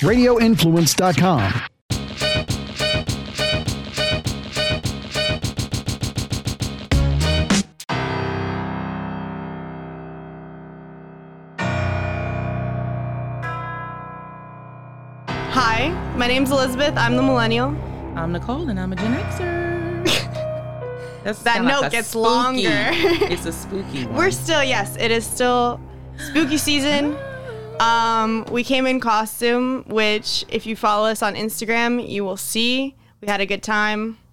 radioinfluence.com. Hi, my name's Elizabeth. I'm the millennial. I'm Nicole, and I'm a Gen Xer. That's That note like gets spooky- longer. it's a spooky one. We're still, yes, it is still spooky season. Ah. Um, we came in costume, which if you follow us on Instagram, you will see. We had a good time.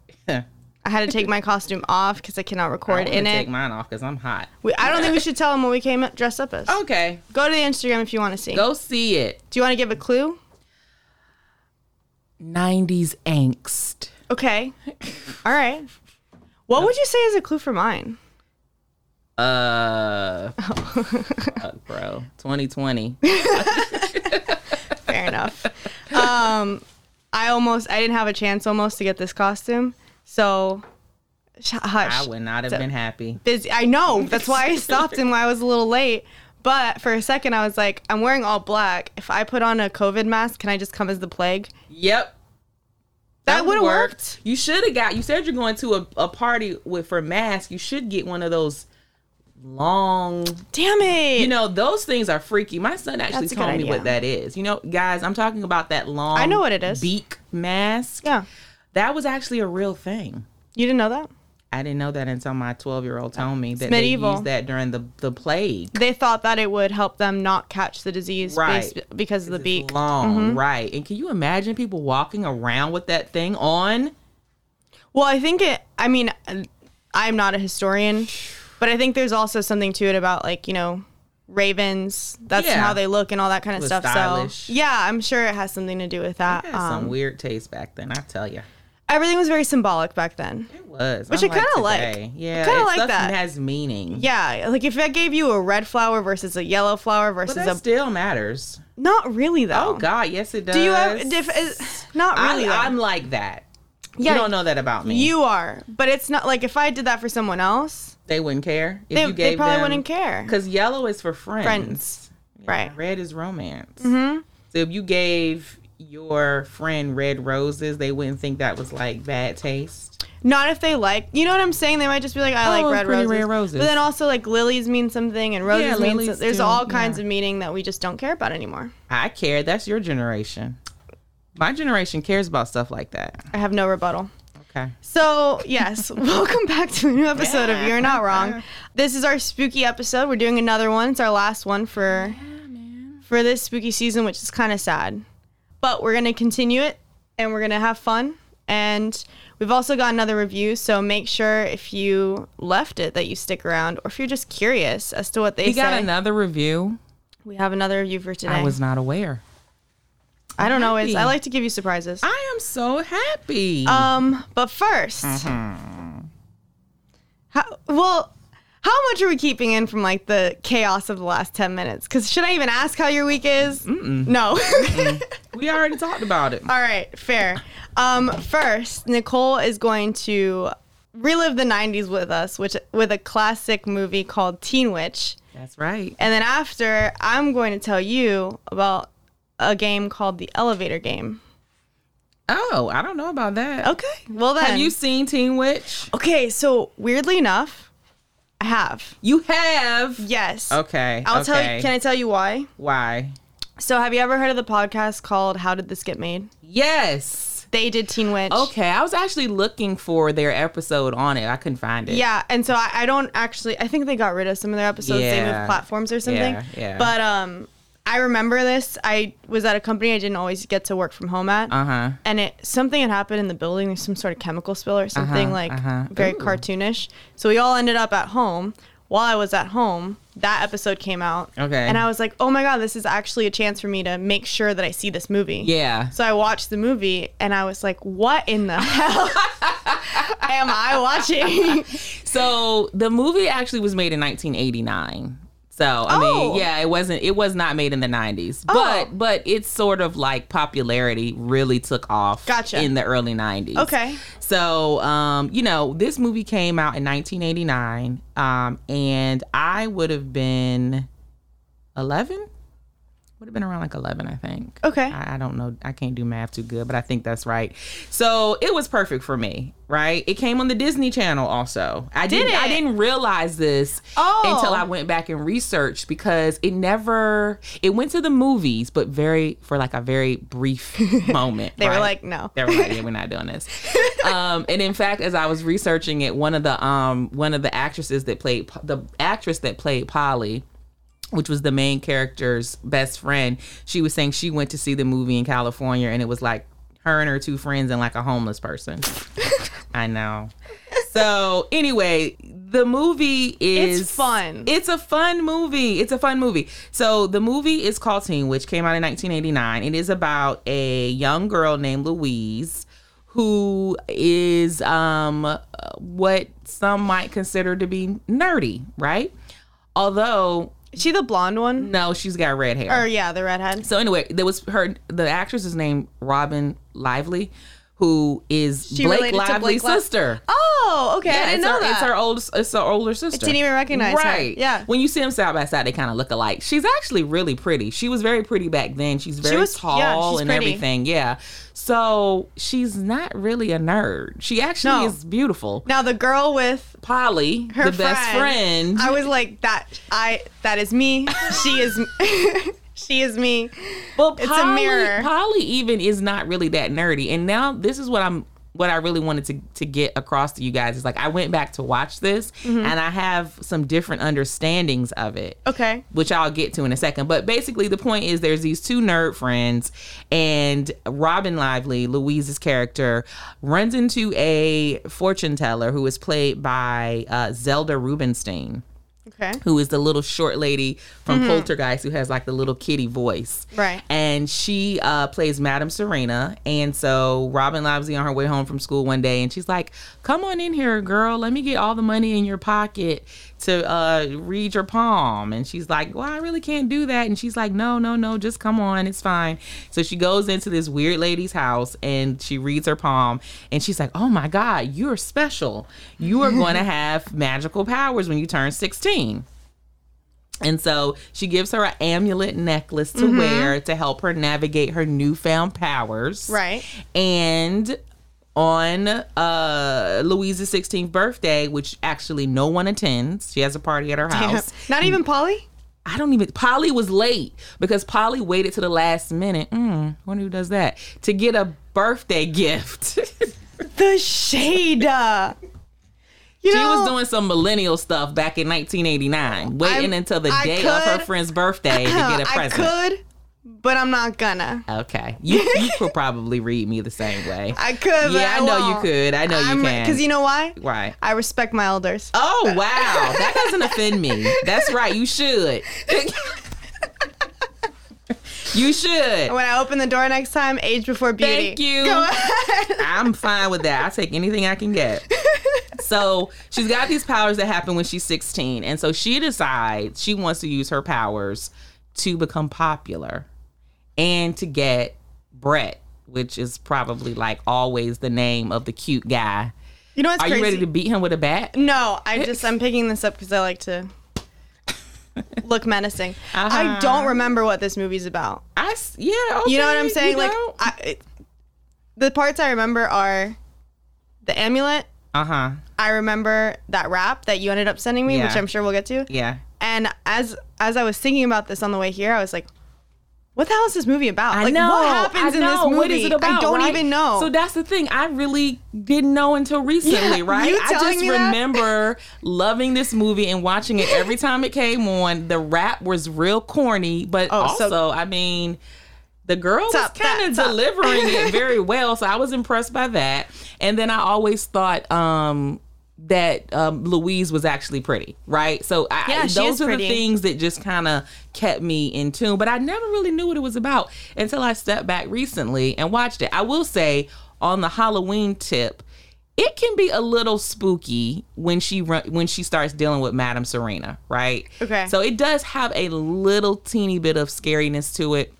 I had to take my costume off because I cannot I record wanna in take mine off because I'm hot. We, I don't think we should tell them what we came dressed up as. Okay, Go to the Instagram if you want to see. go see it. Do you want to give a clue? 90s angst. Okay. All right. What would you say is a clue for mine? Uh, fuck, bro. 2020. Fair enough. Um, I almost, I didn't have a chance almost to get this costume. So, sh- hush. I would not have So- been happy. Busy. I know. That's why I stopped and why I was a little late. But for a second, I was like, I'm wearing all black. If I put on a COVID mask, can I just come as the plague? Yep. That would would've work. worked. You should have got. You said you're going to a, a party with for mask. You should get one of those long. Damn it. You know those things are freaky. My son actually That's told me what that is. You know, guys, I'm talking about that long. I know what it is. Beak mask. yeah. That was actually a real thing. You didn't know that? I didn't know that until my 12 year old told me that they used that during the the plague. They thought that it would help them not catch the disease Right. based- because of the beak. Mm-hmm. long, right? And can you imagine people walking around with that thing on? Well, I think it. I mean, I'm not a historian, but I think there's also something to it about like you know, ravens. That's Yeah. how they look and all that kind of stuff. stylish. So yeah, I'm sure it has something to do with that. Had some Um, weird taste back then. I tell you, everything was very symbolic back then. it was. Which I kinda like. Yeah, kinda like stuff that. has meaning. Yeah, like if I gave you a red flower versus a yellow flower but versus that a still matters. not really though. Oh God, yes it does. Do you have? If, not really. I, i'm like that. Yeah, you don't know that about me. You are, but it's not like if I did that for someone else, they wouldn't care if they, you they probably them, wouldn't care. Because yellow is for friends. Friends. Yeah, Right. Red is romance. Mm-hmm. So if you gave your friend red roses, they wouldn't think that was like bad taste. Not if they like, you know what I'm saying? They might just be like, I like Oh, red pretty roses. red roses. But then also like lilies mean something and roses Yeah, mean something. There's do, all kinds yeah. of meaning that we just don't care about anymore. I care. That's your generation. My generation cares about stuff like that. I have no rebuttal. Okay. So, yes, welcome back to a new episode of You're Not Wrong. This is our spooky episode. We're doing another one. It's our last one for for this spooky season, which is kind of sad. But we're going to continue it and we're going to have fun. And we've also got another review, so make sure if you left it that you stick around or if you're just curious as to what they We say. got another review. we have another review for today. I was not aware. I don't know. It's, I like to give you surprises. I am so happy. Um, but 1st Mm-hmm. how well, how much are we keeping in from like the chaos of the last ten minutes? Because should I even ask how your week is? No. we already talked about it. All right, fair. Um, first, Nicole is going to relive the '90s with us, which with a classic movie called Teen Witch, That's right. and then after, I'm going to tell you about a game called the Elevator Game. Oh, I don't know about that. Okay, well then. Have you seen Teen Witch? Okay, so weirdly enough, I have. You have. Yes. Okay. I'll tell you. Can I tell you why? Why? So, have you ever heard of the podcast called "How Did This Get Made"? Yes. They did Teen Witch. Okay. I was actually looking for their episode on it. I couldn't find it. Yeah, and so I, I don't actually. I think they got rid of some of their episodes. They Yeah. moved platforms or something. Yeah, yeah. But um, I remember this. I was at a company I didn't always get to work from home at. Uh huh. and it something had happened in the building. There's some sort of chemical spill or something Uh-huh, like uh-huh. very Ooh. cartoonish. So we all ended up at home. While I was at home, that episode came out. Okay. And I was like, oh my god, this is actually a chance for me to make sure that I see this movie. Yeah. So I watched the movie and I was like, what in the hell am I watching? So the movie actually was made in 1989. So I Oh. mean, yeah, it wasn't. It was not made in the 90s, Oh. but but it's sort of like popularity really took off. Gotcha. In the early 90s. Okay. So um, you know, this movie came out in 1989, um, and I would have been 11. Would have been around like 11, I think. Okay. I, I don't know. I can't do math too good, but I think that's right. So it was perfect for me, right? It came on the Disney Channel also. I Did didn't, I didn't realize this Oh. until I went back and researched because it never, it went to the movies, but very, for like a very brief moment. They were like, no. They were like, yeah, we're not doing this. um, and in fact, as I was researching it, one of the um, one of the actresses that played the actress that played Polly, which was the main character's best friend, she was saying she went to see the movie in California, and it was like her and her two friends and like a homeless person. I know. So anyway, the movie is It's fun. It's a fun movie. It's a fun movie. So the movie is called Teen Witch came out in 1989. It is about a young girl named Louise who is um what some might consider to be nerdy, right? Although Is she the blonde one? no, she's got red hair. Or yeah, the redhead. So anyway, there was her. The actress is named Robin Lively, who is She Blake Lively's Blake sister. Oh, okay. I Yeah, didn't it's know her, that. it's her old, it's her older sister. She didn't even recognize her. right. Yeah. When you see them side by side, they kind of look alike. She's actually really pretty. She was very pretty back then. She's very was- tall yeah, she's and pretty. everything. Yeah. So she's not really a nerd. She actually No. is beautiful. now the girl with Polly, her the best friend. I was like that. I that is me. She is. she is me. But It's a Polly, mirror. Polly even is not really that nerdy. And now this is what I'm what I really wanted to to get across to you guys is like I went back to watch this Mm-hmm. and I have some different understandings of it. Okay. Which I'll get to in a second. But basically the point is there's these two nerd friends and Robin Lively, Louise's character, runs into a fortune teller who is played by uh, Zelda Rubinstein Okay. who is the little short lady from Poltergeist who has like the little kitty voice. Mm-hmm. Right. And she uh, plays Madame Serena. And so Robin Lively on her way home from school one day and she's like, Come on in here, girl. Let me get all the money in your pocket to uh, read your palm. And she's like, Well, I really can't do that. And she's like, No, no, no, just come on. It's fine. So she goes into this weird lady's house and she reads her palm. And she's like, Oh my God, you're special. You are going to have magical powers when you turn 16. And so she gives her an amulet necklace to Mm-hmm. wear to help her navigate her newfound powers. Right. And on uh Louise's 16th birthday, which actually no one attends, she has a party at her house. Not even Polly. I don't even. Polly was late because Polly waited to the last minute. Mm, wonder who does that to get a birthday gift. The shade. You she know, was doing some millennial stuff back in 1989, waiting I'm- until the I day of her friend's birthday to get a present. I could, but I'm not gonna. Okay, you you could probably read me the same way. I could. but yeah, I, know you won't. could. I know you can. Because you know why? Why? I respect my elders. Oh wow, that doesn't offend me. That's right. You should. you should. When I open the door next time, age before beauty. Thank you. Go ahead. I'm fine with that. I take anything I can get. So she's got these powers that happen when she's 16, and so she decides she wants to use her powers to become popular and to get Brett, which is probably like always the name of the cute guy. You know what's Are crazy? you ready to beat him with a bat? No, I just I'm picking this up because I like to look menacing. I Uh-huh. don't remember what this movie's about. I yeah. Okay, You know what I'm saying? Like don't? I, it, the parts I remember are the amulet. uh huh. I remember that rap that you ended up sending me, which I'm sure we'll get to. Yeah. And as as I was thinking about this on the way here, I was like, "What the hell is this movie about? I like, know. what happens I in this movie? What is it about? I don't right? even know." So that's the thing. I really didn't know until recently, Yeah, right? you I just me that? remember loving this movie and watching it every time it came on. The rap was real corny, but Oh, so- also, I mean, the girl Top was kind of delivering it very well. So I was impressed by that. And then I always thought um that um, Louise was actually pretty, right? So I, Yeah, those are pretty. the things that just kind of kept me in tune. But I never really knew what it was about until I stepped back recently and watched it. I will say on the Halloween tip, it can be a little spooky when she run, when she starts dealing with Madame Serena, right? Okay. So it does have a little teeny bit of scariness to it.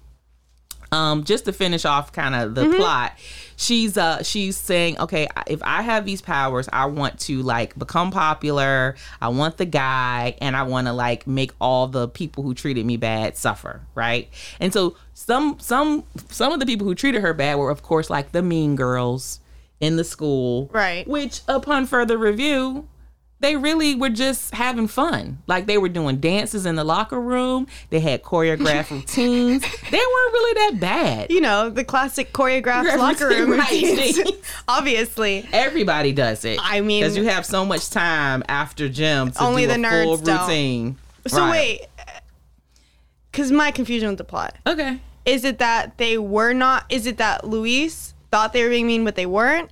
Um, just to finish off kind of the Mm-hmm. plot, she's uh she's saying okay if i have these powers i want to like become popular. I want the guy and i want to like make all the people who treated me bad suffer right? And so some some some of the people who treated her bad were of course like the mean girls in the school. Right. which upon further review they really were just having fun. Like they were doing dances in the locker room. They had choreographed routines. They weren't really that bad. You know, the classic choreographed locker room routines. Obviously. Everybody does it. I mean- because you have so much time after gym to Only do the a full nerds don't. routine. So Right. wait, because my confusion with the plot Okay. is it that they were not? Is it that Louise thought they were being mean but they weren't,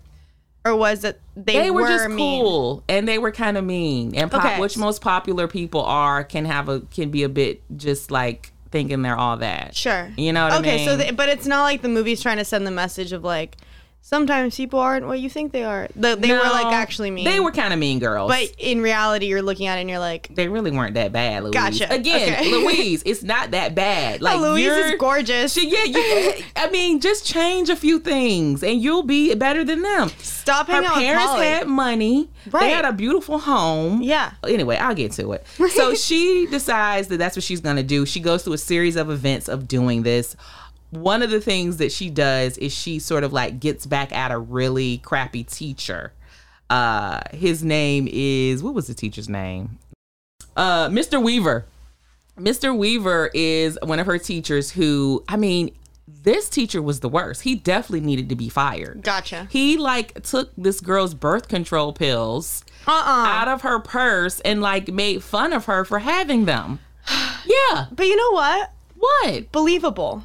or was it they, They were, just mean? cool, and they were kind of mean. And pop, Okay. which most popular people are can have a can be a bit just like thinking they're all that. Sure. You know what I mean? okay, so they, but it's not like the movie's trying to send the message of like sometimes people aren't what you think they are. The, they were like actually mean. They were kind of mean girls. but in reality, you're looking at it and you're like, they really weren't that bad, Louise. Gotcha. Again, Okay. Louise, it's not that bad. Like oh, Louise is gorgeous. She, yeah, you, I mean, just change a few things and you'll be better than them. Stop Her hanging out with parents had money. Right. They had a beautiful home. Yeah. Anyway, I'll get to it. So she decides that that's what she's going to do. She goes through a series of events of doing this. One of the things that she does is she sort of like gets back at a really crappy teacher. Uh, his name is what was the teacher's name? Uh, Mr. Weaver. Mr. Weaver is one of her teachers who, I mean, this teacher was the worst. He definitely needed to be fired. Gotcha. He like took this girl's birth control pills Uh uh out of her purse and like made fun of her for having them. Yeah. But you know what? What? Believable.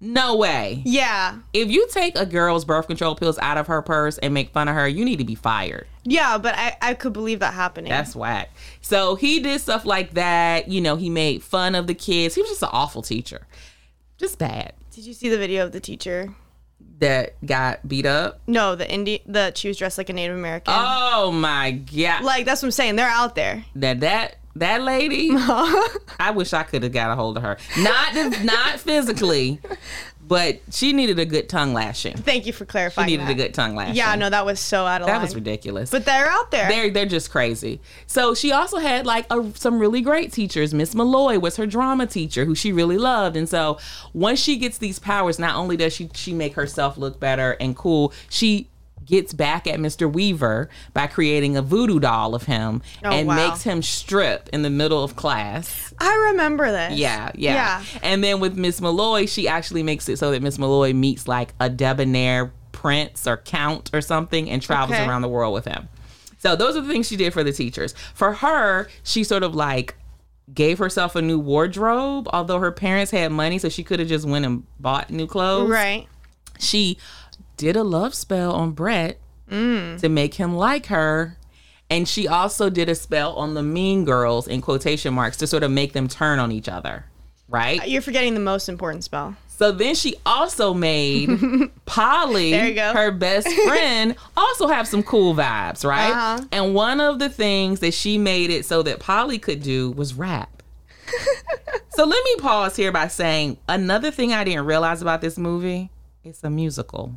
No way. Yeah. If you take a girl's birth control pills out of her purse and make fun of her, you need to be fired. Yeah, but I, I could believe that happening. That's whack. So he did stuff like that. You know, he made fun of the kids. He was just an awful teacher. Just bad. Did you see the video of the teacher? That got beat up. No, the Indian that she was dressed like a Native American. Oh my god. like that's what I'm saying. They're out there. that that that lady i wish i could have got a hold of her not not physically but she needed a good tongue lashing Thank you for clarifying. she needed that. a good tongue lashing Yeah, no, that was so out of that line. was ridiculous But they're out there. they're they're just crazy. So she also had like a, some really great teachers. Miss Malloy was her drama teacher, who she really loved. And so once she gets these powers, not only does she she make herself look better and cool, she gets back at Mr. Weaver by creating a voodoo doll of him Oh, and wow. makes him strip in the middle of class. I remember this. Yeah, yeah, Yeah. And then with Miss Malloy, she actually makes it so that Miss Malloy meets like a debonair prince or count or something and travels Okay. around the world with him. So those are the things she did for the teachers. For her, she sort of like gave herself a new wardrobe, although her parents had money, so she could have just went and bought new clothes. Right. She did a love spell on Brett Mm. to make him like her. And she also did a spell on the mean girls in quotation marks to sort of make them turn on each other. Right? You're forgetting the most important spell. So then she also made Polly, There you go. her best friend, also have some cool vibes, right? Uh-huh. And one of the things that she made it so that Polly could do was rap. so let me pause here by saying another thing I didn't realize about this movie, it's a musical.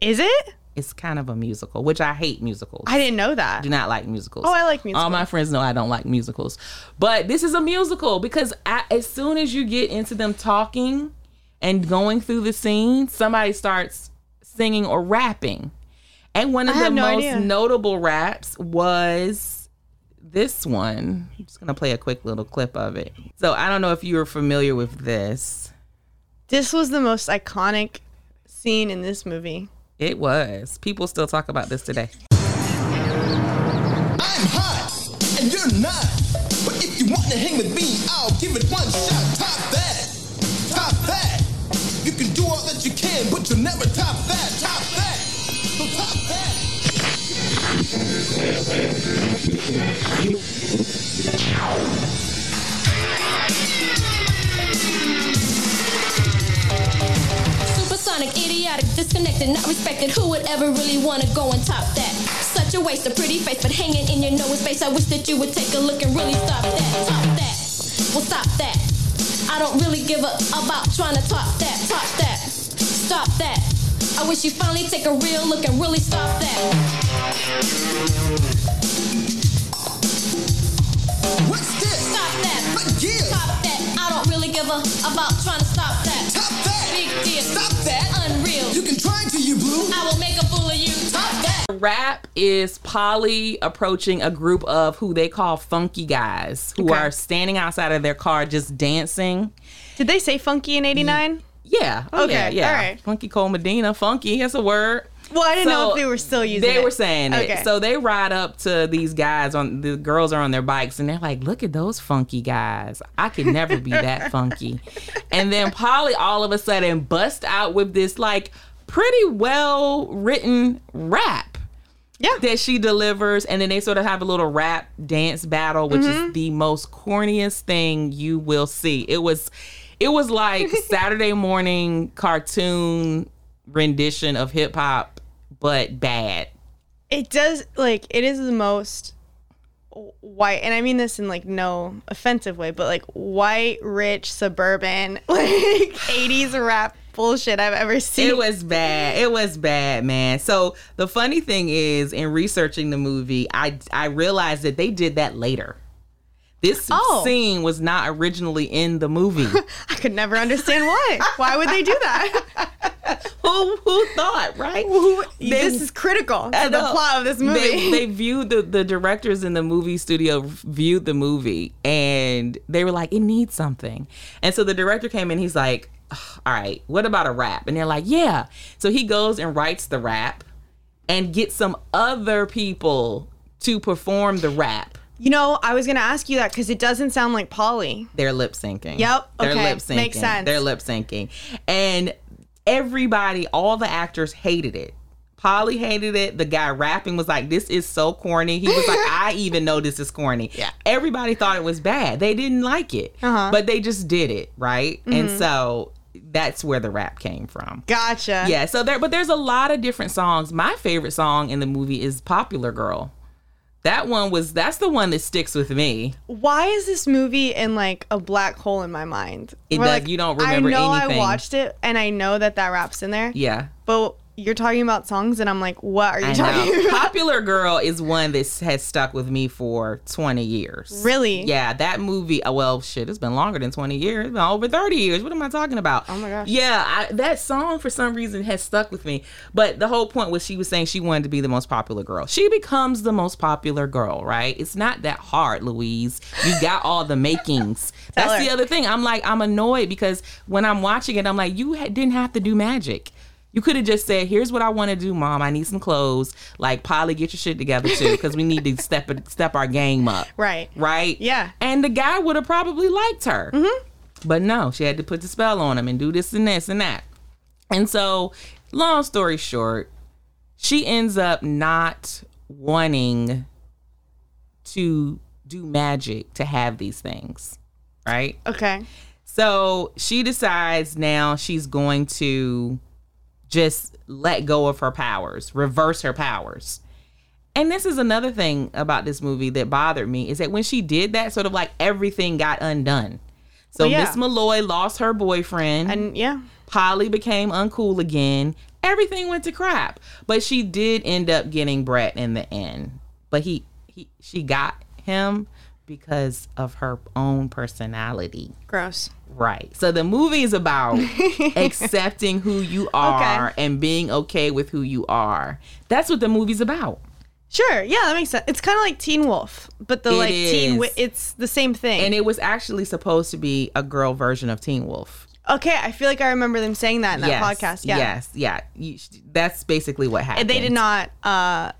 Is it? It's kind of a musical, which I hate musicals. I didn't know that. do not like musicals. Oh, I like musicals. All my friends know I don't like musicals. But this is a musical because I, as soon as you get into them talking and going through the scene, somebody starts singing or rapping. And one of I the no most idea. notable raps was this one. I'm just going to play a quick little clip of it. So I don't know if you're familiar with this. This was the most iconic scene in this movie. It was. People still talk about this today. I'm hot and you're not. But if you want to hang with me, I'll give it one shot. Top that. Top that. You can do all that you can, but you'll never top that. Top that. So top that. Supersonic, idiotic, disconnected, not respected. Who would ever really wanna go and top that? Such a waste of pretty face, but hanging in your nose space. I wish that you would take a look and really stop that. Top that. Well, stop that. I don't really give a about trying to top that. Top that. Stop that. I wish you finally take a real look and really stop that. What's I don't give a about trying to stop that. Top that. Big deal. Stop that. Unreal. You can try until you blue. I will make a fool of you. Top that. Rap is Polly approaching a group of who they call funky guys who Okay. are standing outside of their car just dancing. Did they say funky in 89? Yeah. Oh, Okay, Yeah. yeah. all right. Funky Cold Medina. Funky. That's a word. Well, I didn't know if they were still using They it. They were saying Okay. it. So they ride up to these guys on the girls are on their bikes and they're like, "Look at those funky guys. I could never be that funky." And then Polly all of a sudden bust out with this like pretty well written rap Yeah. that she delivers and then they sort of have a little rap dance battle which Mm-hmm. is the most corniest thing you will see. It was it was like Saturday morning cartoon rendition of hip hop but bad. It does like it is the most white, and I mean this in like no offensive way, but like white, rich, suburban, like '80s rap bullshit I've ever seen. It was bad. It was bad, man. So the funny thing is, in researching the movie, I I realized that they did that later. This Oh. scene was not originally in the movie. I could never understand why. Why would they do that? who who thought, right? this is critical to the plot of this movie. They, they viewed the the directors in the movie studio viewed the movie and they were like, it needs something. And so the director came in. He's like, all right, what about a rap? And they're like, yeah. So he goes and writes the rap and gets some other people to perform the rap. You know, I was gonna ask you that because it doesn't sound like Polly. They're lip syncing. Yep, They're okay, lip syncing. makes sense. They're lip syncing. And everybody, all the actors hated it. Polly hated it. The guy rapping was like, This is so corny. He was like, I even know this is corny. Yeah. Everybody thought it was bad. They didn't like it. Uh-huh. But they just did it, right? And Mm-hmm. so that's where the rap came from. Gotcha. Yeah, so there but there's a lot of different songs. My favorite song in the movie is Popular Girl. That one was that's the one that sticks with me. Why is this movie in like a black hole in my mind? It Where, does- like, you don't remember I know anything. I watched it and I know that that rap's in there. Yeah. But you're talking about songs and I'm like, what are you I talking know. about? Popular Girl is one that has stuck with me for 20 years. Really? Yeah, that movie, uh, well, shit, it's been longer than 20 years. It's been over 30 years. What am I talking about? Oh my gosh. Yeah, I, that song for some reason has stuck with me. But the whole point was she was saying she wanted to be the most popular girl. She becomes the most popular girl, right? It's not that hard, Louise. You got all the makings. That's her. the other thing. I'm like, I'm annoyed because when I'm watching it, I'm like, you ha- didn't have to do magic. You could have just said, "Here's what I want to do, Mom. I need some clothes. Like, Polly, get your shit together too, because we need to step step our game up." Right. Right. Yeah. And the guy would have probably liked her, mm-hmm. but no, she had to put the spell on him and do this and this and that. And so, long story short, she ends up not wanting to do magic to have these things, right? Okay. So she decides now she's going to just let go of her powers, reverse her powers. And this is another thing about this movie that bothered me is that when she did that, sort of like everything got undone. So Well, yeah. Miss Malloy lost her boyfriend. And yeah. Polly became uncool again. Everything went to crap. But she did end up getting Brett in the end. But he he she got him because of her own personality. Gross. Right. So the movie is about accepting who you are Okay. and being okay with who you are. That's what the movie's about. Sure. Yeah, that makes sense. It's kind of like Teen Wolf, but the It like Teen. is. Wi- it's the same thing. And it was actually supposed to be a girl version of Teen Wolf. okay, I feel like I remember them saying that in that yes, podcast. Yeah. Yes. Yeah. You, that's basically what happened. And they did not. uh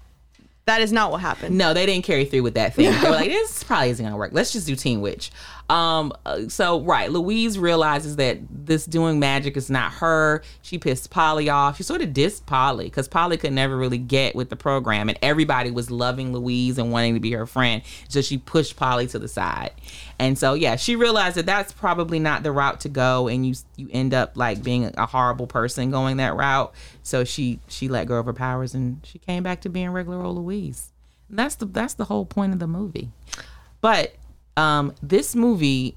That is not what happened. No, they didn't carry through with that thing. They were like, this probably isn't gonna work. Let's just do Teen Witch. Um, uh, so right, Louise realizes that this doing magic is not her. She pissed Polly off. She sort of dissed Polly because Polly could never really get with the program, and everybody was loving Louise and wanting to be her friend. So she pushed Polly to the side, and so yeah, she realized that that's probably not the route to go, and you you end up like being a horrible person going that route. So she she let go of her powers, and she came back to being regular old Louise. And that's the that's the whole point of the movie. But um, this movie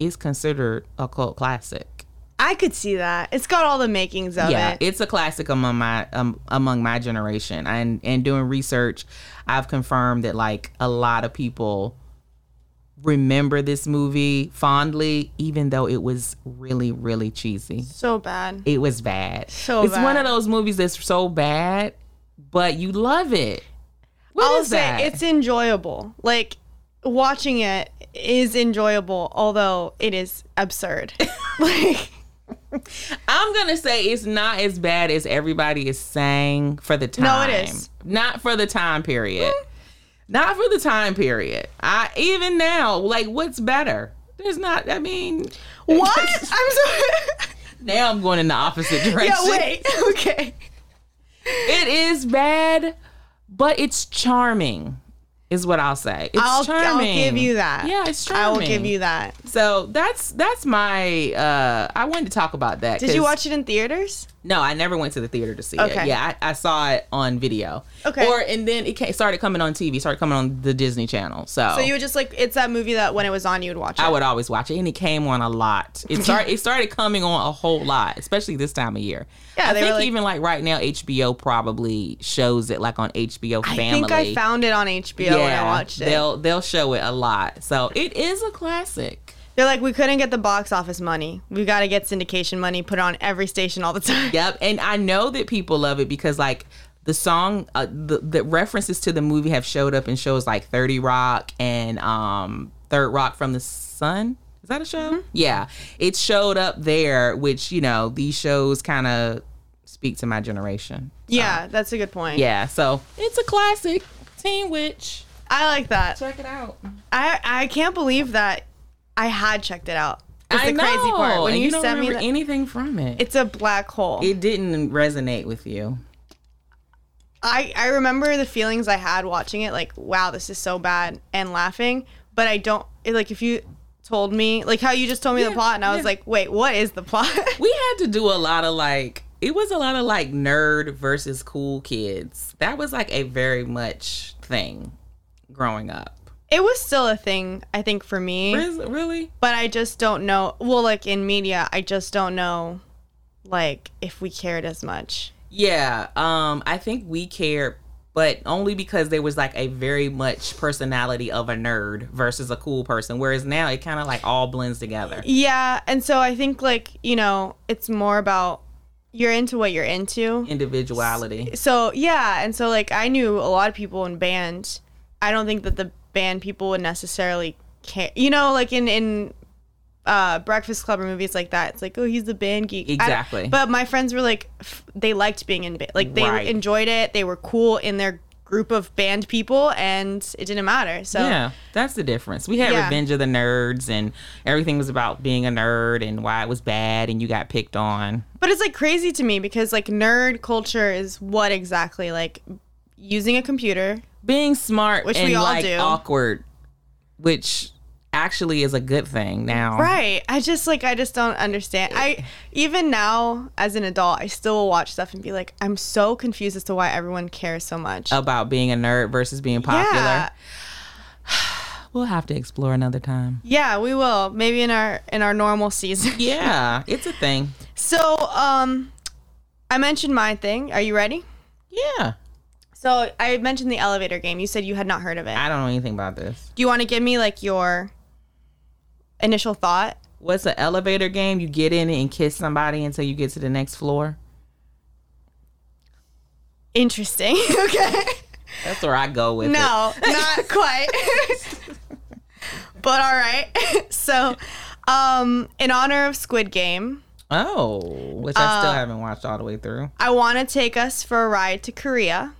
is considered a cult classic. I could see that. It's got all the makings of yeah, it. it's a classic among my um, among my generation. And and doing research, I've confirmed that like a lot of people remember this movie fondly, even though it was really really cheesy. so bad. It was bad. So it's one of those movies that's so bad, but you love it. What I'll is say that? it's enjoyable. Like watching it is enjoyable, although it is absurd. like I'm gonna say it's not as bad as everybody is saying for the time. No, it is. Not for the time period. Not for the time period. I even now, like, what's better? There's not. I mean, what? I'm sorry. now I'm going in the opposite direction. yeah, wait. Okay. It is bad, but it's charming. Is what I'll say. It's I'll, charming. I'll give you that. Yeah, it's charming. I will give you that. So that's that's my. uh I wanted to talk about that. Did you watch it in theaters? No, I never went to the theater to see it. Yeah, I, I saw it on video. Okay. Or and then it ca- started coming on TV. Started coming on the Disney Channel. So, So you would just like it's that movie that when it was on you would watch it. I would always watch it, and it came on a lot. It started. it started coming on a whole lot, especially this time of year. Yeah, I they think like- even like right now, HBO probably shows it like on HBO Family. I think I found it on HBO when I watched it. They'll they'll show it a lot. So it is a classic. They're like, we couldn't get the box office money. We got to get syndication money, put it on every station all the time. Yep, and I know that people love it because like the song, uh, the the references to the movie have showed up in shows like Thirty Rock and um Third Rock from the Sun. Is that a show? Mm-hmm. Yeah, it showed up there, which you know these shows kind of speak to my generation. Yeah, that's a good point. Yeah, so it's a classic. Teen Witch, I like that. check it out. I I can't believe that I had checked it out. It's I the crazy part. know, When and you, don't sent me remember anything from it, it's a black hole. it didn't resonate with you. I I remember the feelings I had watching it, like wow, this is so bad, and laughing. But I don't it, like if you told me like how you just told me Yeah, the plot, and I was yeah. like, wait, what is the plot? we had to do a lot of like it was a lot of like nerd versus cool kids that was like a very much thing growing up it was still a thing, I think, for me. Really but I just don't know. Well, like in media, I just don't know, like if we cared as much. yeah um i think we cared but only because there was like a very much personality of a nerd versus a cool person whereas now it kind of like all blends together Yeah, and so I think like you know, it's more about you're into what you're into. individuality So yeah, and so like I knew a lot of people in band. I don't think that the band people would necessarily care. You know, like in in uh, Breakfast Club or movies like that, it's like oh he's the band geek. Exactly. but my friends were like, f- they liked being in band. Like they Right. enjoyed it. They were cool in their group of band people, and it didn't matter. So yeah that's the difference we had Yeah. revenge of the nerds and everything was about being a nerd and why it was bad and you got picked on But it's like crazy to me because like nerd culture is what exactly like using a computer. Being smart Which and we all like do. awkward, which actually is a good thing now. Right. I just like I just don't understand. I even now as an adult, I still will watch stuff and be like, I'm so confused as to why everyone cares so much. About being a nerd versus being popular. Yeah. We'll have to explore another time. Yeah, we will. Maybe in our in our normal season. Yeah, it's a thing. So, um I mentioned my thing. Are you ready? Yeah. So, I mentioned the elevator game. You said you had not heard of it. I don't know anything about this. Do you want to give me like your initial thought? What's an elevator game? You get in it and kiss somebody until you get to the next floor. Interesting. okay. That's where I go with it. No, not quite. but all right. so, um, in honor of Squid Game, Oh, which I Uh, still haven't watched all the way through. I want to take us for a ride to Korea.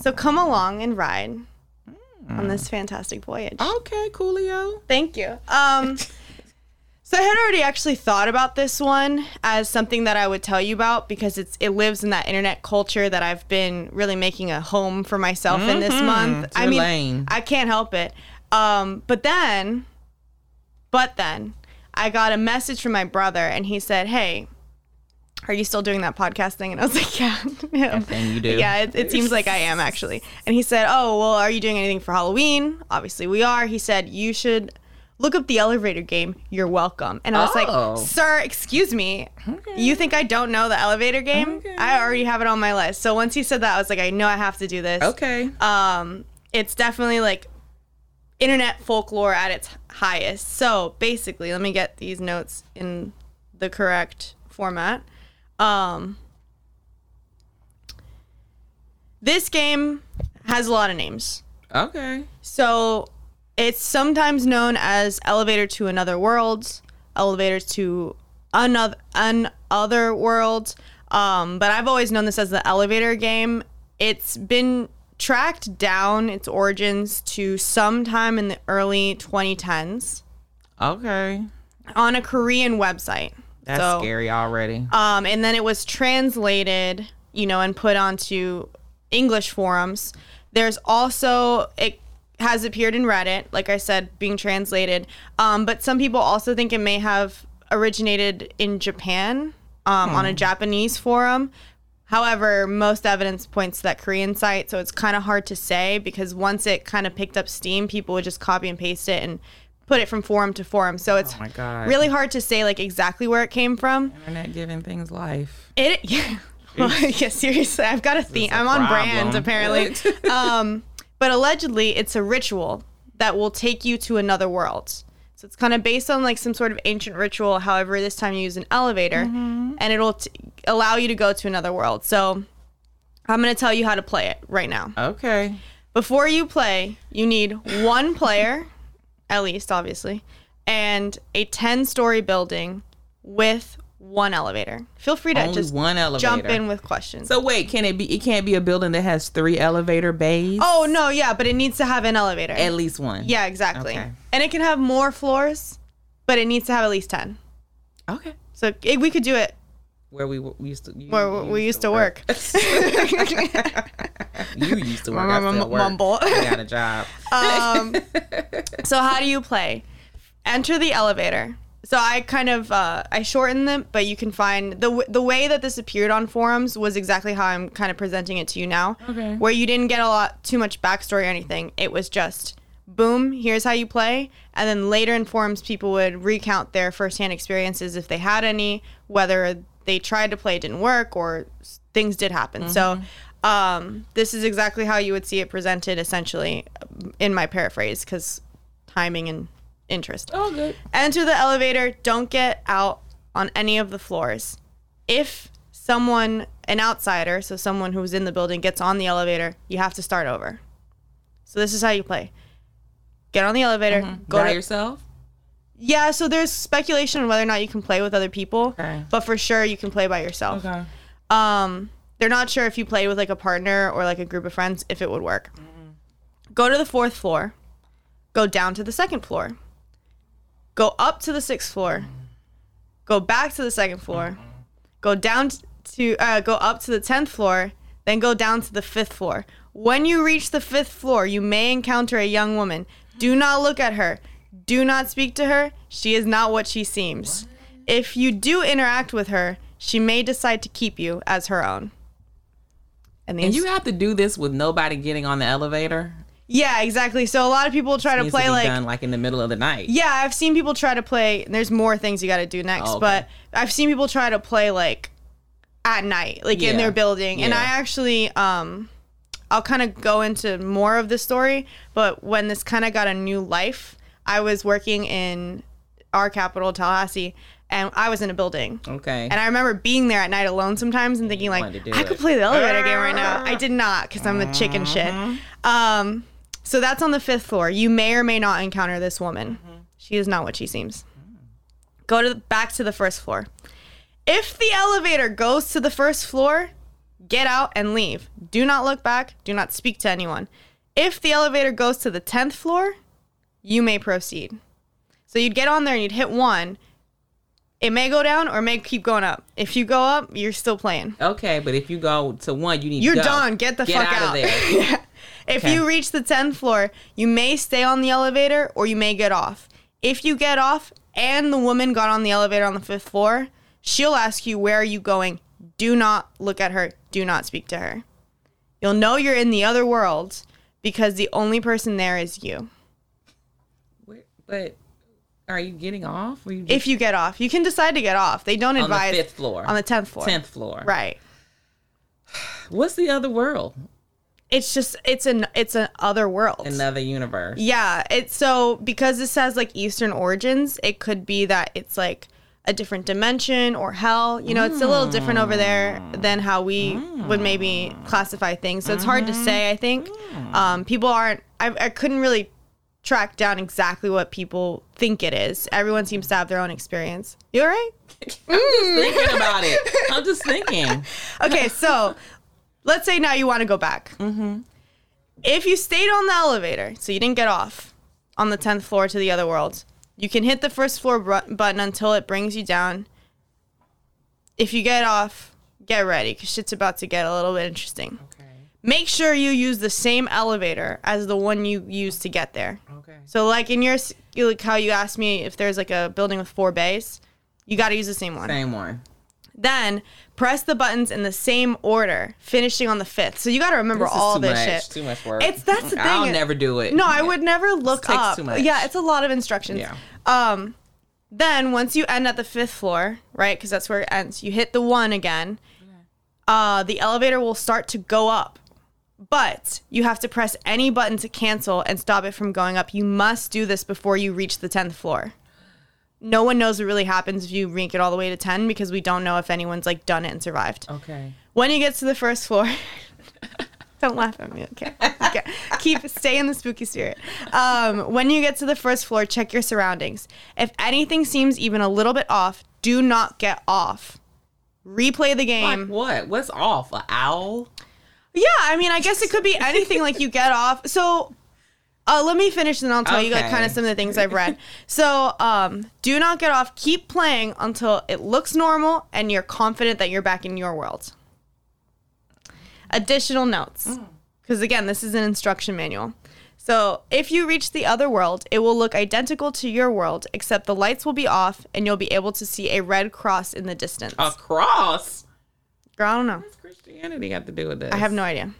So come along and ride on this fantastic voyage. Okay, Coolio. Thank you. Um, so I had already actually thought about this one as something that I would tell you about because it's it lives in that internet culture that I've been really making a home for myself in this month. It's I mean, lane. I can't help it. Um, but then, but then, I got a message from my brother, and he said, "Hey." Are you still doing that podcast thing? And I was like, yeah. yeah. thing you do. Yeah, it, it seems like I am actually. And he said, oh, well, are you doing anything for Halloween? Obviously, we are. He said, you should look up the elevator game. You're welcome. And I was Oh. like, sir, excuse me. You think I don't know the elevator game? I already have it on my list. So once he said that, I was like, I know I have to do this. Okay. Um, it's definitely like internet folklore at its highest. So basically, let me get these notes in the correct format. Um, this game has a lot of names. Okay. So it's sometimes known as Elevator to Another World, Elevator to Another Another World. Um, but I've always known this as the elevator game. It's been tracked down its origins to sometime in the early 2010s Okay. on a Korean website. That's So- scary already. um, and then it was translated, you know, and put onto English forums. There's also it has appeared in Reddit, like I said, being translated. Um, but some people also think it may have originated in Japan um, on a Japanese forum. However, most evidence points to that Korean site, so it's kind of hard to say because once it kind of picked up steam, people would just copy and paste it and put it from forum to forum. So it's Oh really hard to say like exactly where it came from. Internet giving things life. It yeah. Well, yeah, seriously, I've got a theme. a I'm on brand apparently. um, but allegedly, it's a ritual that will take you to another world. So it's kind of based on like some sort of ancient ritual. However, this time you use an elevator, Mm-hmm. and it'll t- allow you to go to another world. So I'm gonna tell you how to play it right now. Okay. Before you play, you need one player, at least, obviously, and a 10 story building with one elevator. Feel free to Only just one elevator. jump in with questions. So wait, can it be? It can't be a building that has three elevator bays. oh, no, yeah, but it needs to have an elevator. At least one. yeah, exactly. Okay. And it can have more floors, but it needs to have at least 10. Okay. So it, we could do it Where we, we used to. You, where you we used to work. you used to work. I Mum- still work. mumble. I got a job. um, so how do you play? Enter the elevator. So I kind of uh, I shortened them, but you can find the w- the way that this appeared on forums was exactly how I'm kind of presenting it to you now. Okay. Where you didn't get a lot too much backstory or anything. It was just boom, here's how you play, and then later in forums people would recount their firsthand experiences if they had any, whether they tried to play it didn't work or things did happen. So mm-hmm. um, this is exactly how you would see it presented essentially um, in my paraphrase because timing and interest. Oh, good. Enter the elevator. Don't get out on any of the floors. If someone, an outsider, so someone who's in the building, gets on the elevator, you have to start over. So this is how you play. Get on the elevator. Mm-hmm. Go By to, yourself. Yeah. So there's speculation on whether or not you can play with other people, Okay. but for sure you can play by yourself. Okay. Um, they're not sure if you play with like a partner or like a group of friends if it would work. Go to the fourth floor. Go down to the second floor. Go up to the sixth floor. Go back to the second floor. Go down to uh, go up to the tenth floor. Then go down to the fifth floor. When you reach the fifth floor, you may encounter a young woman. Do not look at her. Do not speak to her. She is not what she seems. If you do interact with her, she may decide to keep you as her own. And, And you have to do this with nobody getting on the elevator. yeah, exactly. So a lot of people try to play to like done like in the middle of the night. Yeah, I've seen people try to play. There's more things you got to do next, Oh, okay. but I've seen people try to play like at night, like in their building. And I actually, um, I'll kind of go into more of the story. But when this kind of got a new life, I was working in our capital, Tallahassee, and I was in a building. Okay. And I remember being there at night alone sometimes and thinking like, wanted to do I could play the elevator game right now. I ah. did not because I'm a chicken mm-hmm. shit. Um, so that's on the fifth floor. You may or may not encounter this woman. Mm-hmm. She is not what she seems. Go to the, back to the first floor. If the elevator goes to the first floor, get out and leave. Do not look back. Do not speak to anyone. If the elevator goes to the 10th floor, you may proceed. So you'd get on there and you'd hit one. It may go down or it may keep going up. If you go up, you're still playing. okay, but if you go to one, you need You're to go. done. Get the Get fuck out out. of there. Yeah. If Okay. you reach the 10th floor, you may stay on the elevator or you may get off. If you get off and the woman got on the elevator on the fifth floor, she'll ask you, Where are you going? Do not look at her. Do not speak to her. You'll know you're in the other world because the only person there is you. But Are you getting off? Or you If you get off, you can decide to get off. They don't on advise the fifth floor, on the tenth floor. tenth floor, Right. What's the other world? It's just it's an it's an other world. Another universe. Yeah, it's so because this has like Eastern origins, it could be that it's like a different dimension or hell. You know, it's a little different over there mm. than how we would maybe mm. classify things. So it's hard to mm-hmm. say. I think mm. um, people aren't. I, I couldn't really track down exactly what people think it is. Everyone seems to have their own experience. You all right? I'm just thinking about it. I'm just thinking. Okay, so let's say now you want to go back. Mm-hmm. If you stayed on the elevator, so you didn't get off on the 10th floor to the other world, you can hit the first floor button until it brings you down. If you get off, get ready because shit's about to get a little bit interesting. Okay. Make sure you use the same elevator as the one you used to get there. Okay. So, like in your, like how you asked me if there's like a building with four bays, you got to use the same one. Same one. Then press the buttons in the same order, finishing on the fifth. So you got to remember This is all this much. shit. Too much work. It's that's the thing. I'll never do it. No, I would never look takes up. too much. Yeah, it's a lot of instructions. Yeah. Um, then once you end at the fifth floor, right? Because that's where it ends. You hit the one again. Uh, the elevator will start to go up, but you have to press any button to cancel and stop it from going up. You must do this before you reach the tenth floor. No one knows what really happens if you make it all the way to ten because we don't know if anyone's like done it and survived. Okay. When you get to the first floor, don't laugh at me, okay? okay. Keep stay in the spooky spirit. Um, when you get to the first floor, check your surroundings. If anything seems even a little bit off, do not get off. Replay the Like game. what? What's off? An owl? Yeah, I mean, I guess it could be anything. like you get off. So. Uh, let me finish and I'll tell you like kind of some of the things I've read. So, um, do not get off. Keep playing until it looks normal and you're confident that you're back in your world. Additional notes. Because again, this is an instruction manual. So, if you reach the other world, it will look identical to your world, except the lights will be off and you'll be able to see a red cross in the distance. A cross? Girl, I don't know. What's Christianity got to do with this? I have no idea.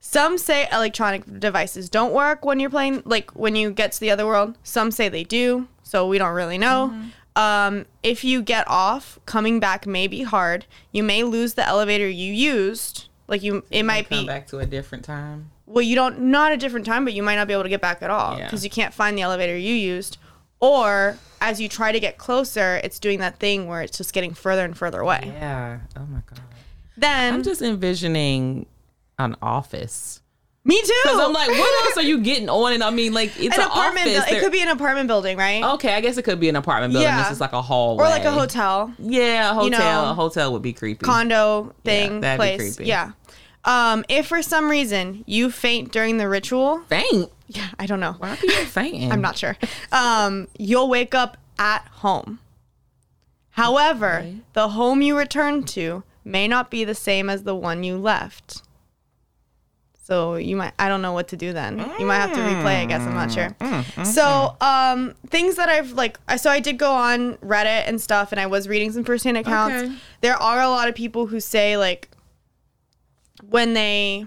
Some say electronic devices don't work when you're playing, like when you get to the other world. Some say they do, so we don't really know. Um, if you get off, coming back may be hard. You may lose the elevator you used. Like you, it might Come be back to a different time. well, you don't not a different time, but you might not be able to get back at all Yeah. because you can't find the elevator you used. Or as you try to get closer, it's doing that thing where it's just getting further and further away. Yeah. Oh my god. Then I'm just envisioning an office. me too. Because I'm like, what else are you getting on? And I mean, like, it's an an, apartment. office. buil- it could be an apartment building, right? Okay, I guess it could be an apartment building. Yeah. This is like a hallway. or like a hotel, Yeah, a hotel. you know, a hotel would be creepy. condo thing, that'd be place. creepy. Yeah. Um, if for some reason you faint during the ritual, Faint. yeah, I don't know. Why are people fainting? I'm not sure. Um, you'll wake up at home. However, Okay. the home you return to may not be the same as the one you left. So you might I don't know what to do then. You might have to replay, I guess, I'm not sure. Mm, mm, mm, so, um things that I've like I so I did go on Reddit and stuff and I was reading some firsthand accounts. Okay. There are a lot of people who say like when they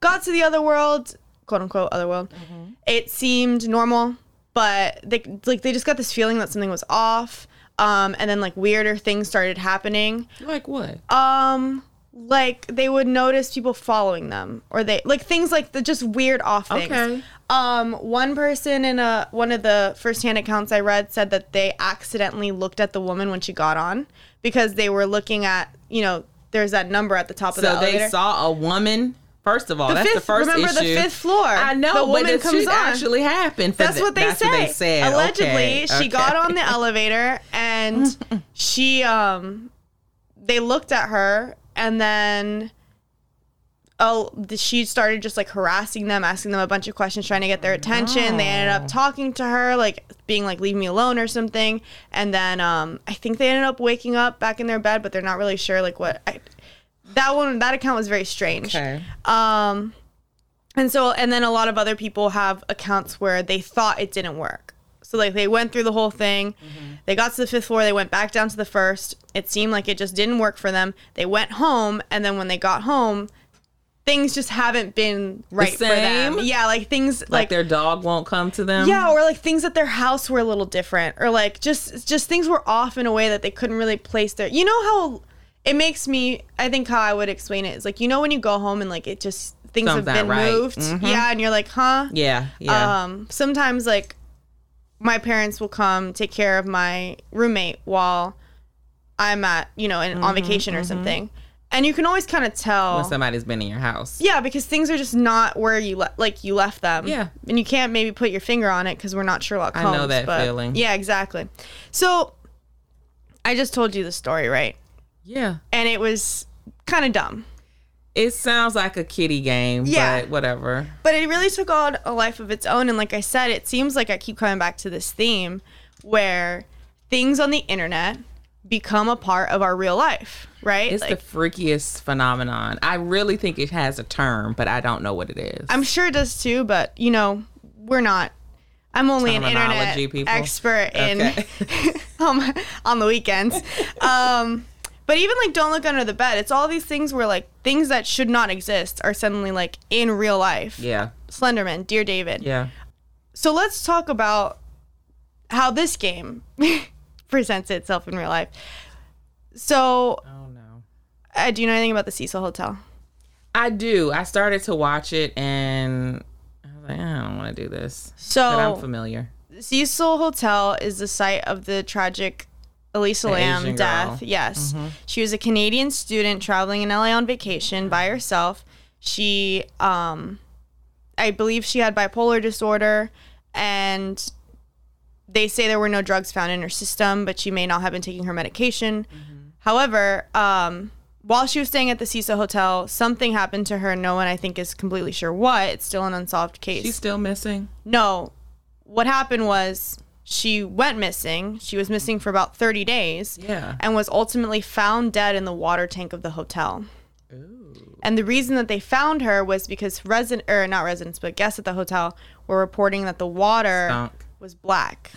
got to the other world, quote unquote other world, mm-hmm. it seemed normal, but they like they just got this feeling that something was off. Um, and then like weirder things started happening. Like what? Um, like they would notice people following them, or they like things like the just weird off things. Okay. Um, one person in a one of the firsthand accounts I read said that they accidentally looked at the woman when she got on because they were looking at you know there's that number at the top of the So they saw a woman. First of all, The that's the fifth- first remember the fifth floor. I know, The woman comes on. actually happened. That's the- what they that's say. What they said. Allegedly, Okay, she okay. got on the elevator and she um they looked at her and then oh she started just like harassing them, asking them a bunch of questions, trying to get their attention. They ended up talking to her, like being like leave me alone or something. And then um I think they ended up waking up back in their bed, but they're not really sure like what I, that one that account was very strange. Okay. Um, and so, and then a lot of other people have accounts where they thought it didn't work. So, like, they went through the whole thing. They got to the fifth floor. They went back down to the first. It seemed like it just didn't work for them. They went home. And then when they got home, things just haven't been right for them. Yeah, like things Like, like, their dog won't come to them. yeah, or like things at their house were a little different, or like just just things were off in a way that they couldn't really place their. You know how it makes me. I think how I would explain it is like you know when you go home and like it just things Something's have been right. moved, Mhm. yeah, and you're like, huh, Yeah. Yeah. um, sometimes like my parents will come take care of my roommate while I'm at, you know, in, Mm-hmm, on vacation or something. And you can always kind of tell. when somebody's been in your house. yeah, because things are just not where you le- like you left them. Yeah. and you can't maybe put your finger on it because we're not sure Sherlock I know that but- feeling. Yeah, exactly. So I just told you the story, right? Yeah. And it was kind of dumb. It sounds like a kitty game, Yeah. but whatever. but it really took on a life of its own and like i said it seems like i keep coming back to this theme where things on the internet become a part of our real life right It's like, the freakiest phenomenon. I really think it has a term, but I don't know what it is. i'm sure it does too but you know we're not i'm only an internet people. expert in Okay. um, on the weekends um but even like don't look under the bed it's all these things where like things that should not exist are suddenly like in real life yeah. slenderman dear david Yeah. So let's talk about how this game presents itself in real life. So, Oh no. uh, do you know anything about the Cecil Hotel? I do. I started to watch it and I was like, I don't want to do this. But I'm So, familiar. Cecil Hotel is the site of the tragic Elisa The Lam Asian death. girl. Mm-hmm. Yes. She was a Canadian student traveling in LA on vacation by herself. She, um, I believe she had bipolar disorder and they say there were no drugs found in her system, but she may not have been taking her medication. Mm-hmm. However, um, while she was staying at the Cecil Hotel, something happened to her. No one, I think, is completely sure what. It's still an unsolved case. She's still missing. No. What happened was she went missing. She was missing for about 30 days Yeah. and was ultimately found dead in the water tank of the hotel. And the reason that they found her was because resident or not residents, but guests at the hotel were reporting that the water Stunk. was black.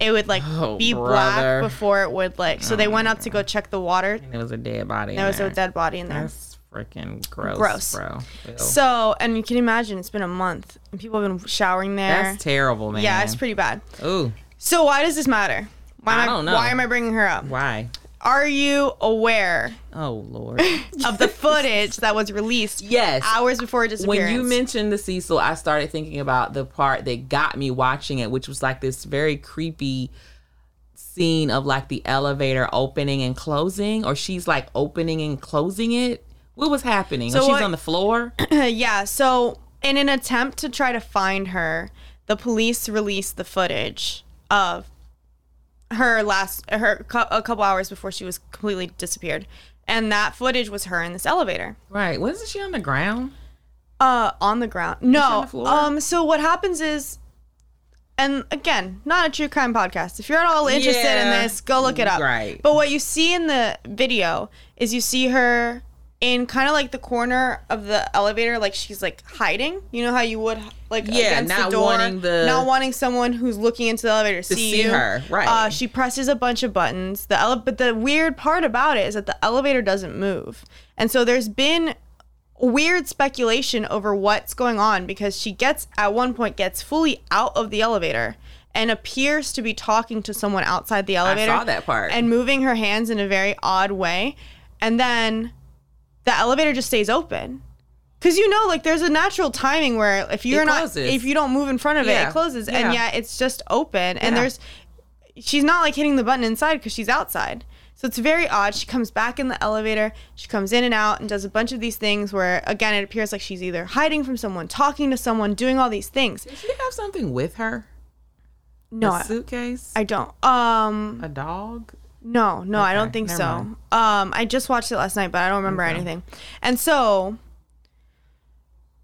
It would like Oh, be brother. black before it would like. So they went up to go mm. check the water. And there was a dead body. There was there. a dead body in there. That's freaking gross, Gross. bro. Ew. So, and you can imagine it's been a month and people have been showering there. That's terrible, man. yeah, it's pretty bad. Ooh, So why does this matter? Why am I don't know. Why am I bringing her up? why? Are you aware Oh Lord. of the footage that was released yes. hours before disappearance? When you mentioned the Cecil, I started thinking about the part that got me watching it, which was like this very creepy scene of like the elevator opening and closing, or she's like opening and closing it. What was happening? So she's what- on the floor. yeah, so in an attempt to try to find her, the police released the footage of her last her a couple hours before she was completely disappeared. And that footage was her in this elevator. right. Wasn't she on the ground? Uh, on the ground. No. on the floor? Um. So what happens is, and again, not a true crime podcast. If you're at all interested in this, go look it up. Right. But what you see in the video is you see her in kind of like the corner of the elevator, like she's like hiding. You know how you would like Yeah, against not the door, wanting the- not wanting someone who's looking into the elevator to, see, see you. her, right. Uh, she presses a bunch of buttons. The ele- but the weird part about it is that the elevator doesn't move, and so there's been weird speculation over what's going on because she gets at one point gets fully out of the elevator and appears to be talking to someone outside the elevator. saw that part. And moving her hands in a very odd way. And then the elevator just stays open. Cause you know, like there's a natural timing where if you're not closes. if you don't move in front of it, Yeah. it closes. Yeah. And yet it's just open. And there's she's not like hitting the button inside because she's outside. So it's very odd. She comes back in the elevator. She comes in and out and does a bunch of these things where, again, it appears like she's either hiding from someone, talking to someone, doing all these things. Did she have something with her? No, a suitcase? I don't. Um, a dog? No, no, I don't think so. mind. Um, I just watched it last night, but I don't remember Okay. anything. And so,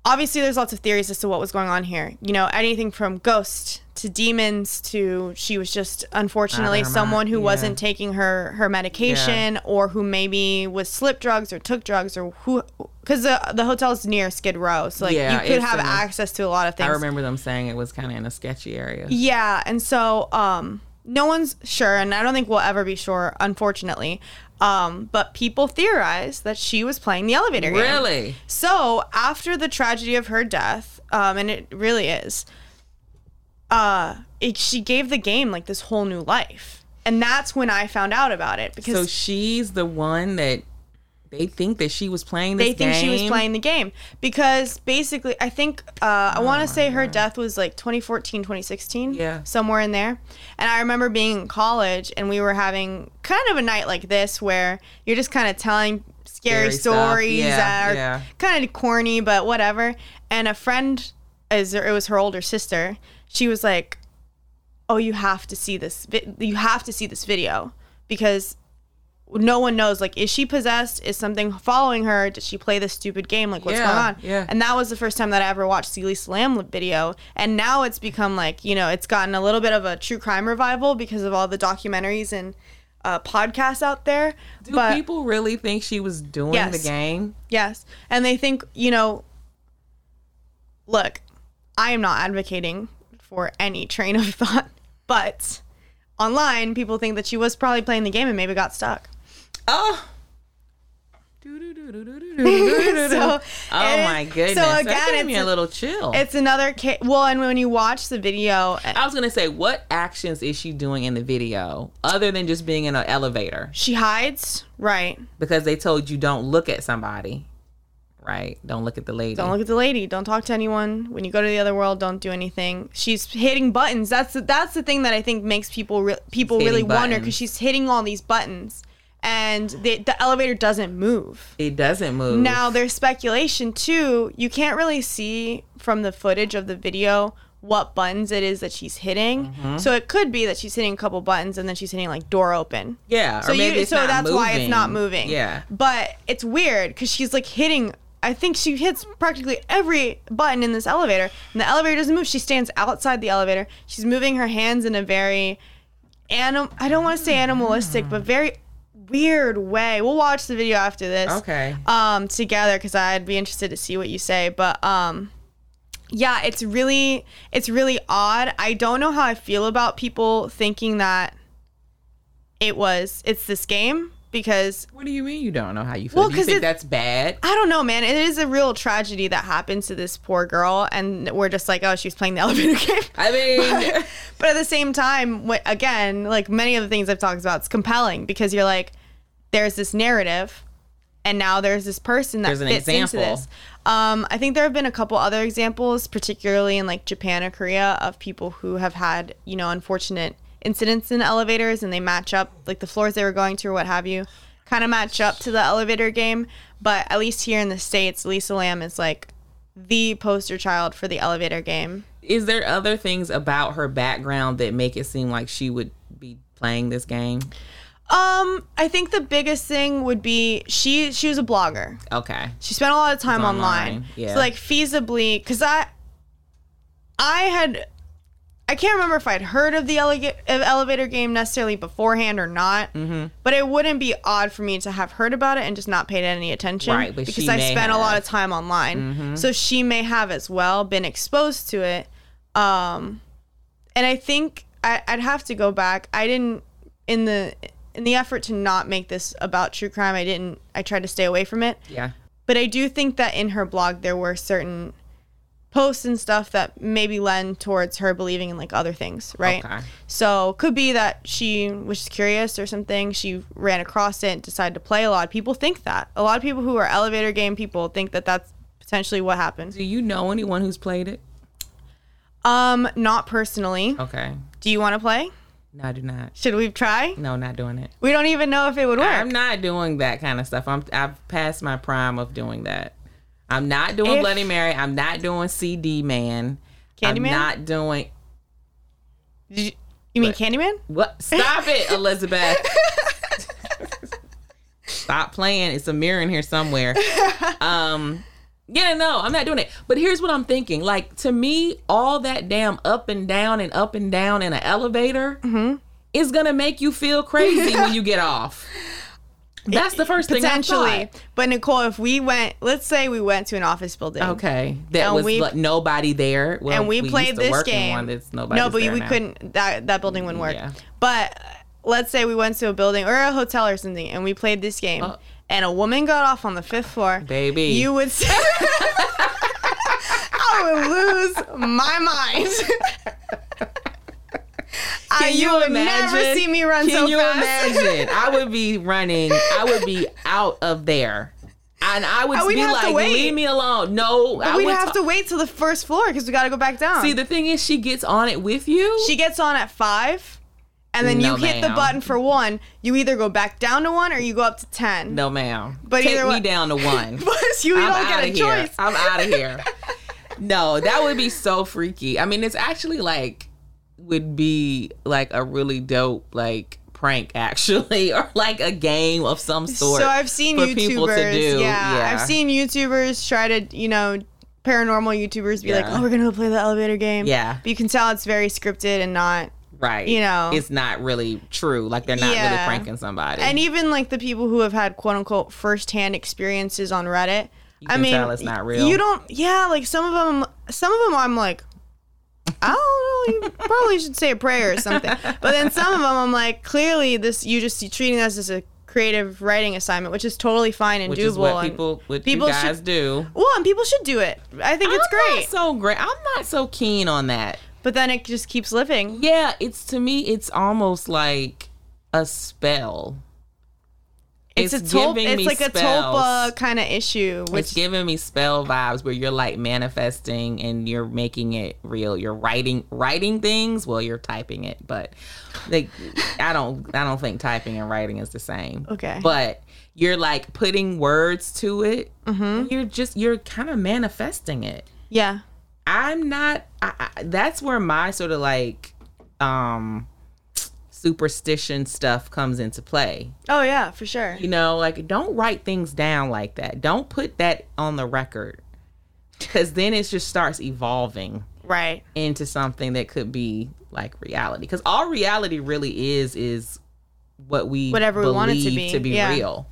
obviously, there's lots of theories as to what was going on here. You know, anything from ghosts to demons to she was just unfortunately Out of her someone who yeah. wasn't taking her her medication or who maybe was slip drugs or took drugs or who because the the hotel's near Skid Row, so like Yeah, you could have a- access to a lot of things. I remember them saying it was kind of in a sketchy area. Yeah, and so um, no one's sure, and I don't think we'll ever be sure, unfortunately. Um, but people theorize that she was playing the elevator game. Really? So after the tragedy of her death, um, and it really is, uh, it, she gave the game like this whole new life, and that's when I found out about it because So she's the one that they think that she was playing this game. they think she was playing the game because basically i think uh, i want to say her death was like 2014 2016 Yeah. somewhere in there and i remember being in college and we were having kind of a night like this where you're just kind of telling scary, Scary stories Yeah, that are yeah. kind of corny but whatever and a friend as it was her older sister she was like oh you have to see this vi- you have to see this video because no one knows like is she possessed is something following her did she play this stupid game like what's Yeah, going on yeah. and that was the first time that i ever watched Elisa Lam video and now it's become like you know it's gotten a little bit of a true crime revival because of all the documentaries and uh, podcasts out there Do but people really think she was doing Yes. the game? Yes. And they think, you know, look, I am not advocating for any train of thought, but online, people think that she was probably playing the game and maybe got stuck. Oh. So, oh my goodness! So that again, gave me it's, a little chill. it's another case. Well, and when you watch the video, I was gonna say, what actions is she doing in the video other than just being in an elevator? she hides, right? Because they told you don't look at somebody, right? Don't look at the lady. Don't look at the lady. Don't talk to anyone. When you go to the other world, don't do anything. She's hitting buttons. That's the, that's the thing that I think makes people re- people really hitting wonder because she's hitting all these buttons, and the the elevator doesn't move. it doesn't move. Now there's speculation too. You can't really see from the footage of the video what buttons it is that she's hitting. Mm-hmm. So it could be that she's hitting a couple buttons and then she's hitting like door open. yeah, So or maybe you, so that's why it's not moving. moving. Yeah, But it's weird because she's like hitting. I think she hits practically every button in this elevator, and the elevator doesn't move. She stands outside the elevator. She's moving her hands in a very anim. I don't want to say animalistic, but very weird way. We'll watch the video after this. Okay. Um, together because I'd be interested to see what you say, but um. Yeah, it's really it's really odd. I don't know how I feel about people thinking that it was it's this game because What do you mean you don't know how you feel? Well, do you think it- that's bad? I don't know, man. It is a real tragedy that happens to this poor girl, and we're just like, oh, she's playing the elevator game. I mean, but at the same time, what, again, like many of the things I've talked about, it's compelling because you're like, there's this narrative, and now there's this person that There's an fits into this. Um, I think there have been a couple other examples, particularly in like Japan or Korea, of people who have had you know unfortunate incidents in elevators, and they match up like the floors they were going to or what have you, kind of match up to the elevator game. But at least here in the states, Lisa Lam is like the poster child for the elevator game. is there other things about her background that make it seem like she would be playing this game? Um, I think the biggest thing would be she she was a blogger. Okay. She spent a lot of time online. online, yeah. So like feasibly, because I I had I can't remember if I'd heard of the ele- elevator game necessarily beforehand or not. Mm-hmm. But it wouldn't be odd for me to have heard about it and just not paid any attention. Right, but because I spent a lot of time online. So she may have as well been exposed to it. Um, and I think I, I'd have to go back. I didn't in the in the effort to not make this about true crime. I didn't. I tried to stay away from it. Yeah. But I do think that in her blog there were certain posts and stuff that maybe lend towards her believing in like other things, right? Okay. So could be that she was just curious or something. She ran across it and decided to play. A lot of people think that. A lot of people who are elevator game people think that that's potentially what happened. Do you know anyone who's played it? Um, not personally. Okay. Do you want to play? No, I do not. Should we try? No, not doing it. We don't even know if it would work. I'm not doing that kind of stuff. I'm I've passed my prime of doing that. I'm not doing If- Bloody Mary. I'm not doing CD Man. Candyman. I'm not doing Did you, you mean What? Candyman? what? Stop it, Elizabeth. Stop playing. It's a mirror in here somewhere. Um, yeah, no, I'm not doing it. But here's what I'm thinking. Like to me, all that damn up and down and up and down in an elevator Mm-hmm. is gonna make you feel crazy when you get off. That's the first thing Potentially. But Nicole, if we went, let's say we went to an office building. Okay, that was we- like nobody there. Well, and we, used played this game. One that's nobody no, but we now. couldn't. That that building wouldn't work. Yeah. But let's say we went to a building or a hotel or something and we played this game Uh. And a woman got off on the fifth floor, Baby. you would say, I would lose my mind. Uh, you would never see me run Can so you fast. imagine? I would be running. I would be out of there. And I would Uh, be like, leave me alone. No, I We'd have ta- to wait till the first floor because we got to go back down. See, the thing is, she gets on it with you. she gets on at five, and then No, you hit the button for one. You either go back down to one or you go up to ten. no, ma'am. But Take either me way- down to one. But you I'm don't get a here. choice. I'm out of here. no, that would be so freaky. I mean, it's actually like would be like a really dope like prank actually or like a game of some sort. So I've seen YouTubers. people to do. Yeah, Yeah. I've seen YouTubers try to, you know, paranormal YouTubers be like, "Oh, we're gonna go play the elevator game." Yeah. but you can tell it's very scripted and not. Right. you know. it's not really true. Like they're not really Yeah. pranking somebody. And even like the people who have had quote unquote firsthand experiences on Reddit. I mean, tell it's not real. You don't. Yeah, like some of them. Some of them, I'm like. I don't know. You probably should say a prayer or something. But then some of them, I'm like, clearly this. You just treating this as a creative writing assignment, which is totally fine and which doable. is what people what people guys should- do. Well, and people should do it. I think it's I'm great. Not so great. I'm not so keen on that. But then it just keeps living. Yeah, it's to me, it's almost like a spell. It's, a tulpa. giving It's me like a tulpa kind of issue, It's giving me spell vibes where you're like manifesting and you're making it real. You're writing writing things. Well, you're typing it, but like I don't I don't think typing and writing is the same. Okay. But you're like putting words to it. Mm-hmm. You're just you're kind of manifesting it. yeah, I'm not. I, I, that's where my sort of like um superstition stuff comes into play. oh yeah, for sure. You know, like don't write things down like that. Don't put that on the record because then it just starts evolving Right. into something that could be like reality. Because all reality really is is what we Whatever we want it to be to be, yeah. real.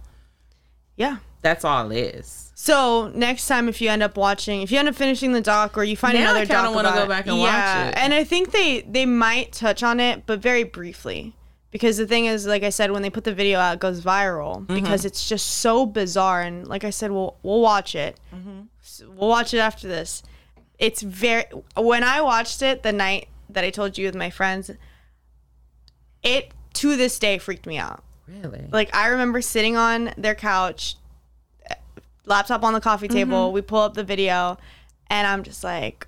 Yeah. That's all it is. So next time, if you end up watching, if you end up finishing the doc, or you find Now I another kinda doc, wanna go back and watch yeah, it. and I think they they might touch on it, but very briefly, because the thing is, like I said, when they put the video out, it goes viral Mm-hmm. because it's just so bizarre. And like I said, we'll we'll watch it. Mm-hmm. We'll watch it after this. It's very. When I watched it the night that I told you with my friends, it to this day freaked me out. Really? Like I remember sitting on their couch, laptop on the coffee table. Mm-hmm. We pull up the video, and I'm just like,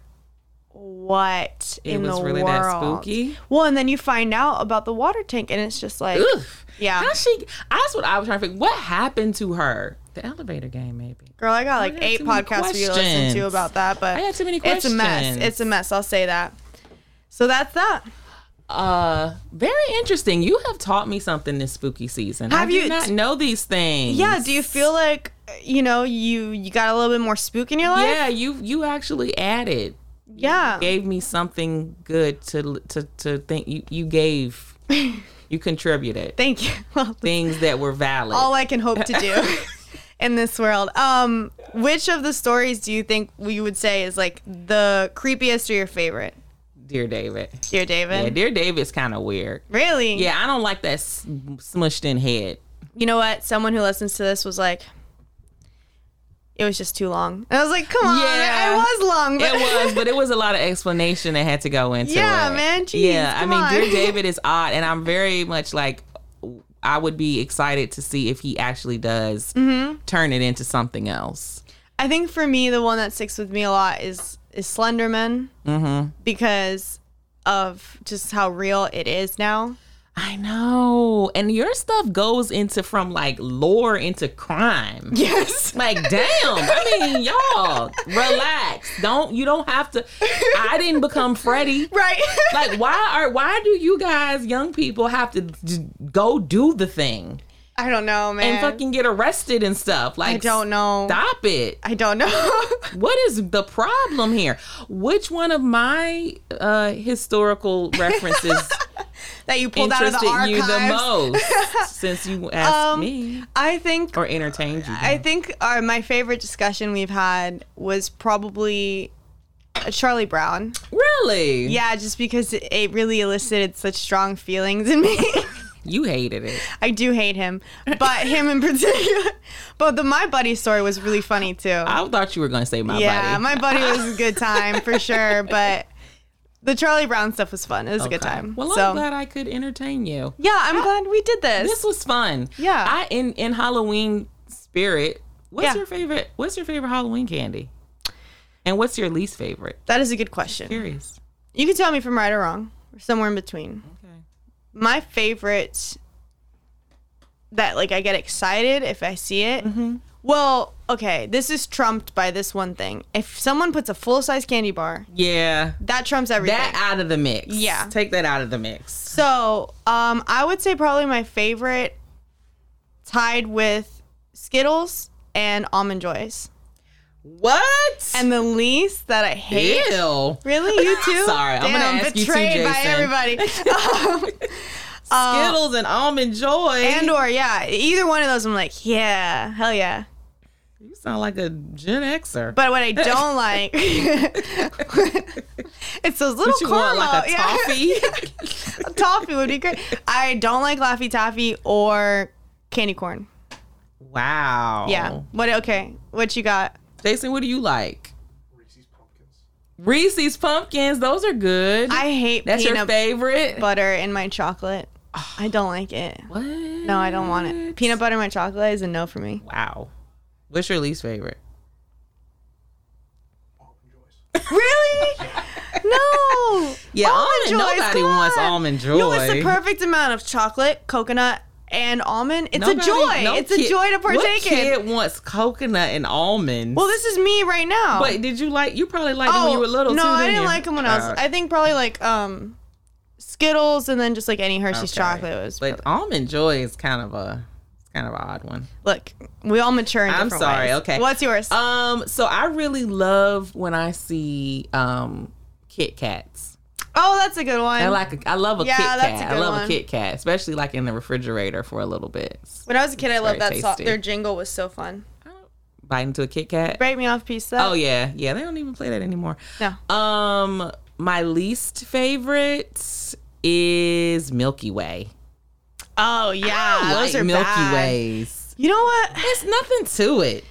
"What It in was the really world?" that spooky? Well, and then you find out about the water tank, and it's just like, Oof. yeah, How she? That's what I was trying to figure. What happened to her? The elevator game, maybe. girl, I got like got eight podcasts for you to listen to about that, but I got too many It's a mess. It's a mess. I'll say that. So that's that. Uh, very interesting. You have taught me something this spooky season. Have I you- not know these things. Yeah. Do you feel like you know you you got a little bit more spook in your life? Yeah, you you actually added. Yeah. Gave me something good to to to think. You you gave. you contributed Thank you. Well, things that were valid. all I can hope to do in this world. Um, which of the stories do you think we would say is like the creepiest or your favorite? Dear David. Dear David. Yeah, Dear David's kind of weird. really? Yeah, I don't like that smushed in head. You know what? Someone who listens to this was like, it was just too long. And I was like, come on, Yeah. it was long. But It was, but it was a lot of explanation that had to go into Yeah, it. Yeah, man, jeez, yeah, I mean, on. Dear David is odd, and I'm very much like, I would be excited to see if he actually does Mm-hmm. turn it into something else. I think for me, the one that sticks with me a lot is is Slenderman Mm-hmm. because of just how real it is now. I know, and your stuff goes into from like lore into crime. Yes. Like, damn. I mean, y'all, relax. Don't you don't have to. I didn't become Freddy. Right. Like, why are why do you guys, young people, have to j- go do the thing I don't know, man. and fucking get arrested and stuff? Like, I don't know. Stop it. I don't know. What is the problem here? Which one of my uh, historical references that you pulled out of the interested archives. you the most since you asked Um, me I think or entertained you? I think our, my favorite discussion we've had was probably uh, Charlie Brown. really? Yeah, just because it really elicited such strong feelings in me. You hated it. I do hate him, but him in particular. But the my buddy story was really funny too. I thought you were going to say my yeah, buddy. Yeah, my buddy was a good time for sure, but the Charlie Brown stuff was fun. It was a good time. Well, so I'm glad I could entertain you. yeah, I'm glad we did this. This was fun. Yeah. I in in Halloween spirit. What's Yeah. your favorite? What's your favorite Halloween candy? And what's your least favorite? that is a good question. Curious. You can tell me from right or wrong, or somewhere in between. My favorite that like I get excited if I see it. Mm-hmm. Well, okay, this is trumped by this one thing. If someone puts a full size candy bar, Yeah. that trumps everything. That out of the mix. Yeah. Take that out of the mix. So, um, I would say probably my favorite, tied with Skittles and Almond Joys, What? and the least that I hate. Ew. Really, you too? Sorry, I'm gonna ask you too, betrayed by everybody. um, Skittles and almond joy. and or yeah, either one of those, I'm like, yeah, hell yeah. you sound like a Gen Xer. But what I don't like, it's those little you caramel. like a toffee? A toffee would be great. I don't like Laffy Taffy or candy corn. wow. Yeah. What? Okay. What you got? Jason, what do you like? Reese's pumpkins. Reese's pumpkins. Those are good. I hate That's your favorite. butter in my chocolate. I don't like it. what? No, I don't want it. Peanut butter in my chocolate is a no for me. Wow. What's your least favorite? Almond Joys. Really? No. Yeah, Almond almond. Joys, nobody come wants on. almond joy. No, it's the perfect amount of chocolate, coconut, and almond. It's Nobody- a joy. no it's a joy to What partake in. kid wants coconut and almonds? Well, this is me right now. Wait, did you like? You probably liked them when you were little Oh, no, too. I didn't you? like them when I was. Uh, I think probably like um, Skittles and then just like any Hershey's okay. chocolate was. But almond joy is kind of a, it's kind of an odd one. look, we all mature in I'm sorry, ways. okay. What's yours? Um, so I really love when I see um Kit Kats. Oh, that's a good one. I like a, I love a Yeah, Kit that's Kat. a I love one. a Kit Kat, especially like in the refrigerator for a little bit. when I was a kid, I loved that song. Their jingle was so fun. Bite into a Kit Kat. Break me off piece. Oh yeah, yeah. They don't even play that anymore. No. Um, my least favorite is Milky Way. Oh yeah, those like are Milky bad. Ways. You know what? There's nothing to it.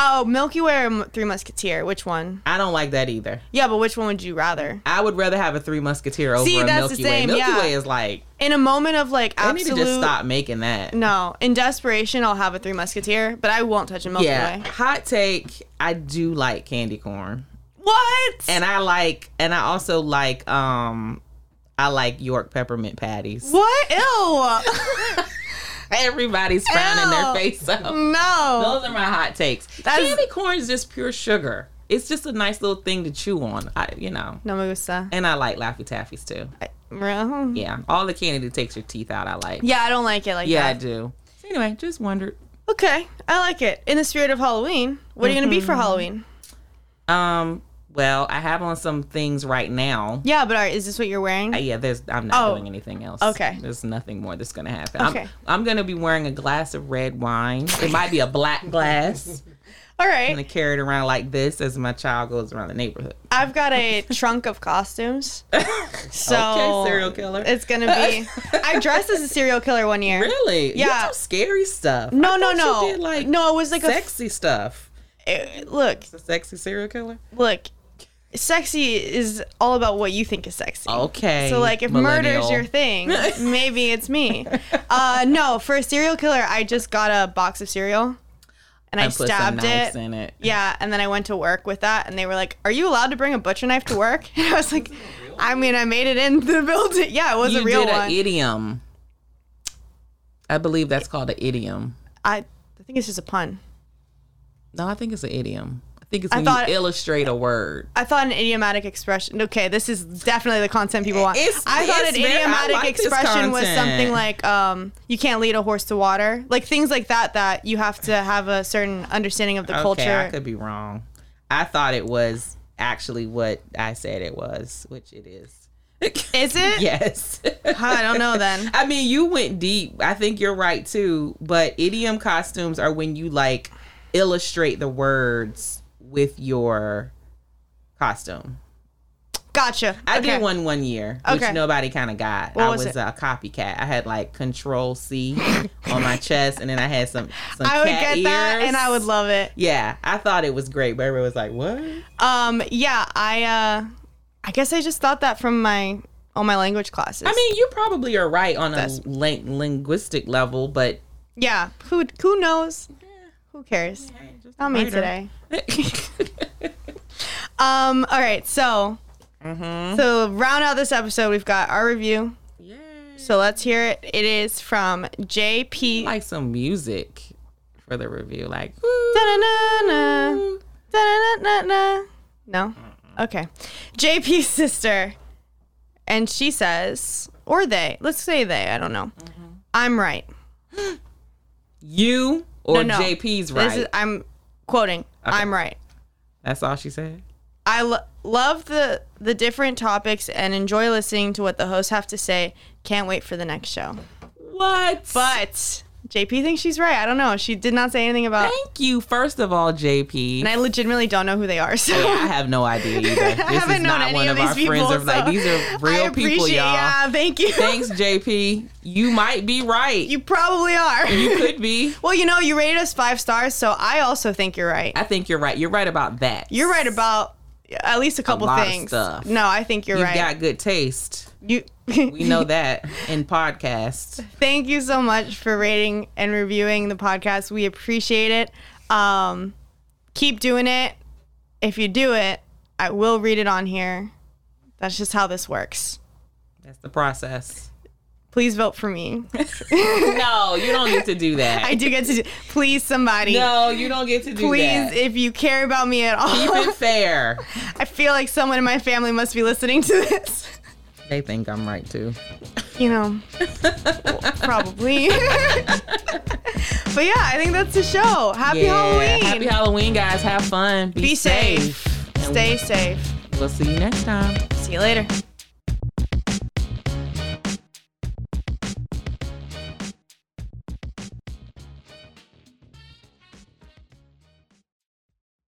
Oh, Milky Way or Three Musketeer? Which one? I don't like that either. Yeah, but which one would you rather? I would rather have a Three Musketeer over See, a that's the Milky same, Way. Milky yeah. Way is like In a moment of like absolute need to just stop making that. No, in desperation, I'll have a Three Musketeer, but I won't touch a Milky yeah, Way. hot take. I do like candy corn, What? and I like, and I also like, um, I like York peppermint patties. what? Ew. Everybody's frowning their face up. no. Those are my hot takes. That's- Candy corn is just pure sugar. It's just a nice little thing to chew on. I, you know, No me gusta. and I like Laffy Taffies too. I- real? Yeah, all the candy that takes your teeth out, I like. Yeah, I don't like it like Yeah, I do. So anyway, just wondered. Okay, I like it. In the spirit of Halloween, what are you gonna be for Mm-hmm. Halloween? Um, well, I have on some things right now. Yeah, but are, is this what you're wearing? Uh, yeah, there's. I'm not Oh. doing anything else. Okay. There's nothing more that's gonna happen. Okay. I'm, I'm gonna be wearing a glass of red wine. It might be a black glass. All right. I'm gonna carry it around like this as my child goes around the neighborhood. I've got a trunk of costumes. So okay, serial killer. It's gonna be. I dressed as a serial killer one year. Really? Yeah. scary stuff. No, no, no. You did like no, it was like sexy stuff. f- Look, A sexy serial killer. look. Sexy is all about what you think is sexy. Okay. So like if murder's millennial. your thing, maybe it's me. Uh no, for a serial killer, I just got a box of cereal and I, put stabbed it. it. Yeah, and then I went to work with that and they were like, "Are you allowed to bring a butcher knife to work?" And I was like, "I mean, I made it in the building. Yeah, it was You a real did one." an idiom. I believe that's called an idiom. I I think it's just a pun. No, I think it's an idiom. I think it's I thought- you illustrate a word. I thought an idiomatic expression. Okay, this is definitely the content people want. It's- I thought an very- idiomatic like expression was something like um, "you can't lead a horse to water," like things like that. That you have to have a certain understanding of the Okay, I could be wrong. I thought it was actually what I said it was, which it is. Is it? yes. I don't know then. I mean, you went deep. I think you're right too. But idiom costumes are when you like illustrate the words with your costume. Gotcha. I okay. did one one year, which Okay. nobody kind of got. What I was was, a copycat. I had like Control C on my chest, and then I had some some I would get that, and I would love it. Yeah, I thought it was great, but everyone was like, "What?" Um, yeah, I uh, I guess I just thought that from my all my language classes. I mean, you probably are right on a ling- linguistic level, but yeah, who who knows? Who cares? Not me today. Um, all right, so Mm-hmm. so round out this episode, we've got our review. yeah, So let's hear it. It is from JP. like some music for the review, like. Da-na-na-na. Da-na-na-na-na. No? Okay. JP's sister. And she says, or they, let's say they, I don't know. I'm right. You or No, no. JP's right. This is, I'm quoting, I'm right. That's all she said. I lo- love the the different topics and enjoy listening to what the hosts have to say. Can't wait for the next show. What? But JP thinks she's right. I don't know. She did not say anything about Thank you, first of all, JP. and I legitimately don't know who they are. So Yeah, I have no idea either. This haven't is known not any one of of, these our people, friends. Of like these are real people, y'all. Yeah, thank you. Thanks, JP. You might be right. You probably are. You could be. well, you know, you rated us five stars, so I also think you're right. I think you're right. You're right about that. You're right about at least a couple lot of things. stuff. No, I think you're You've right. You got good taste. You. We know that in podcasts. Thank you so much for rating and reviewing the podcast. We appreciate it. Um, keep doing it. If you do it, I will read it on here. That's just how this works. That's the process. Please vote for me. No, you don't get to do that. I do get to. Do, please, somebody. No, you don't get to do that. Please, that. if you care about me at all, Keep it fair. I feel like someone in my family must be listening to this. They think I'm right too. You know, probably. but yeah, I think that's the show. Happy Yeah. Halloween. Happy Halloween, guys. Have fun. Be, Be safe. And Stay safe. We'll see you next time. See you later.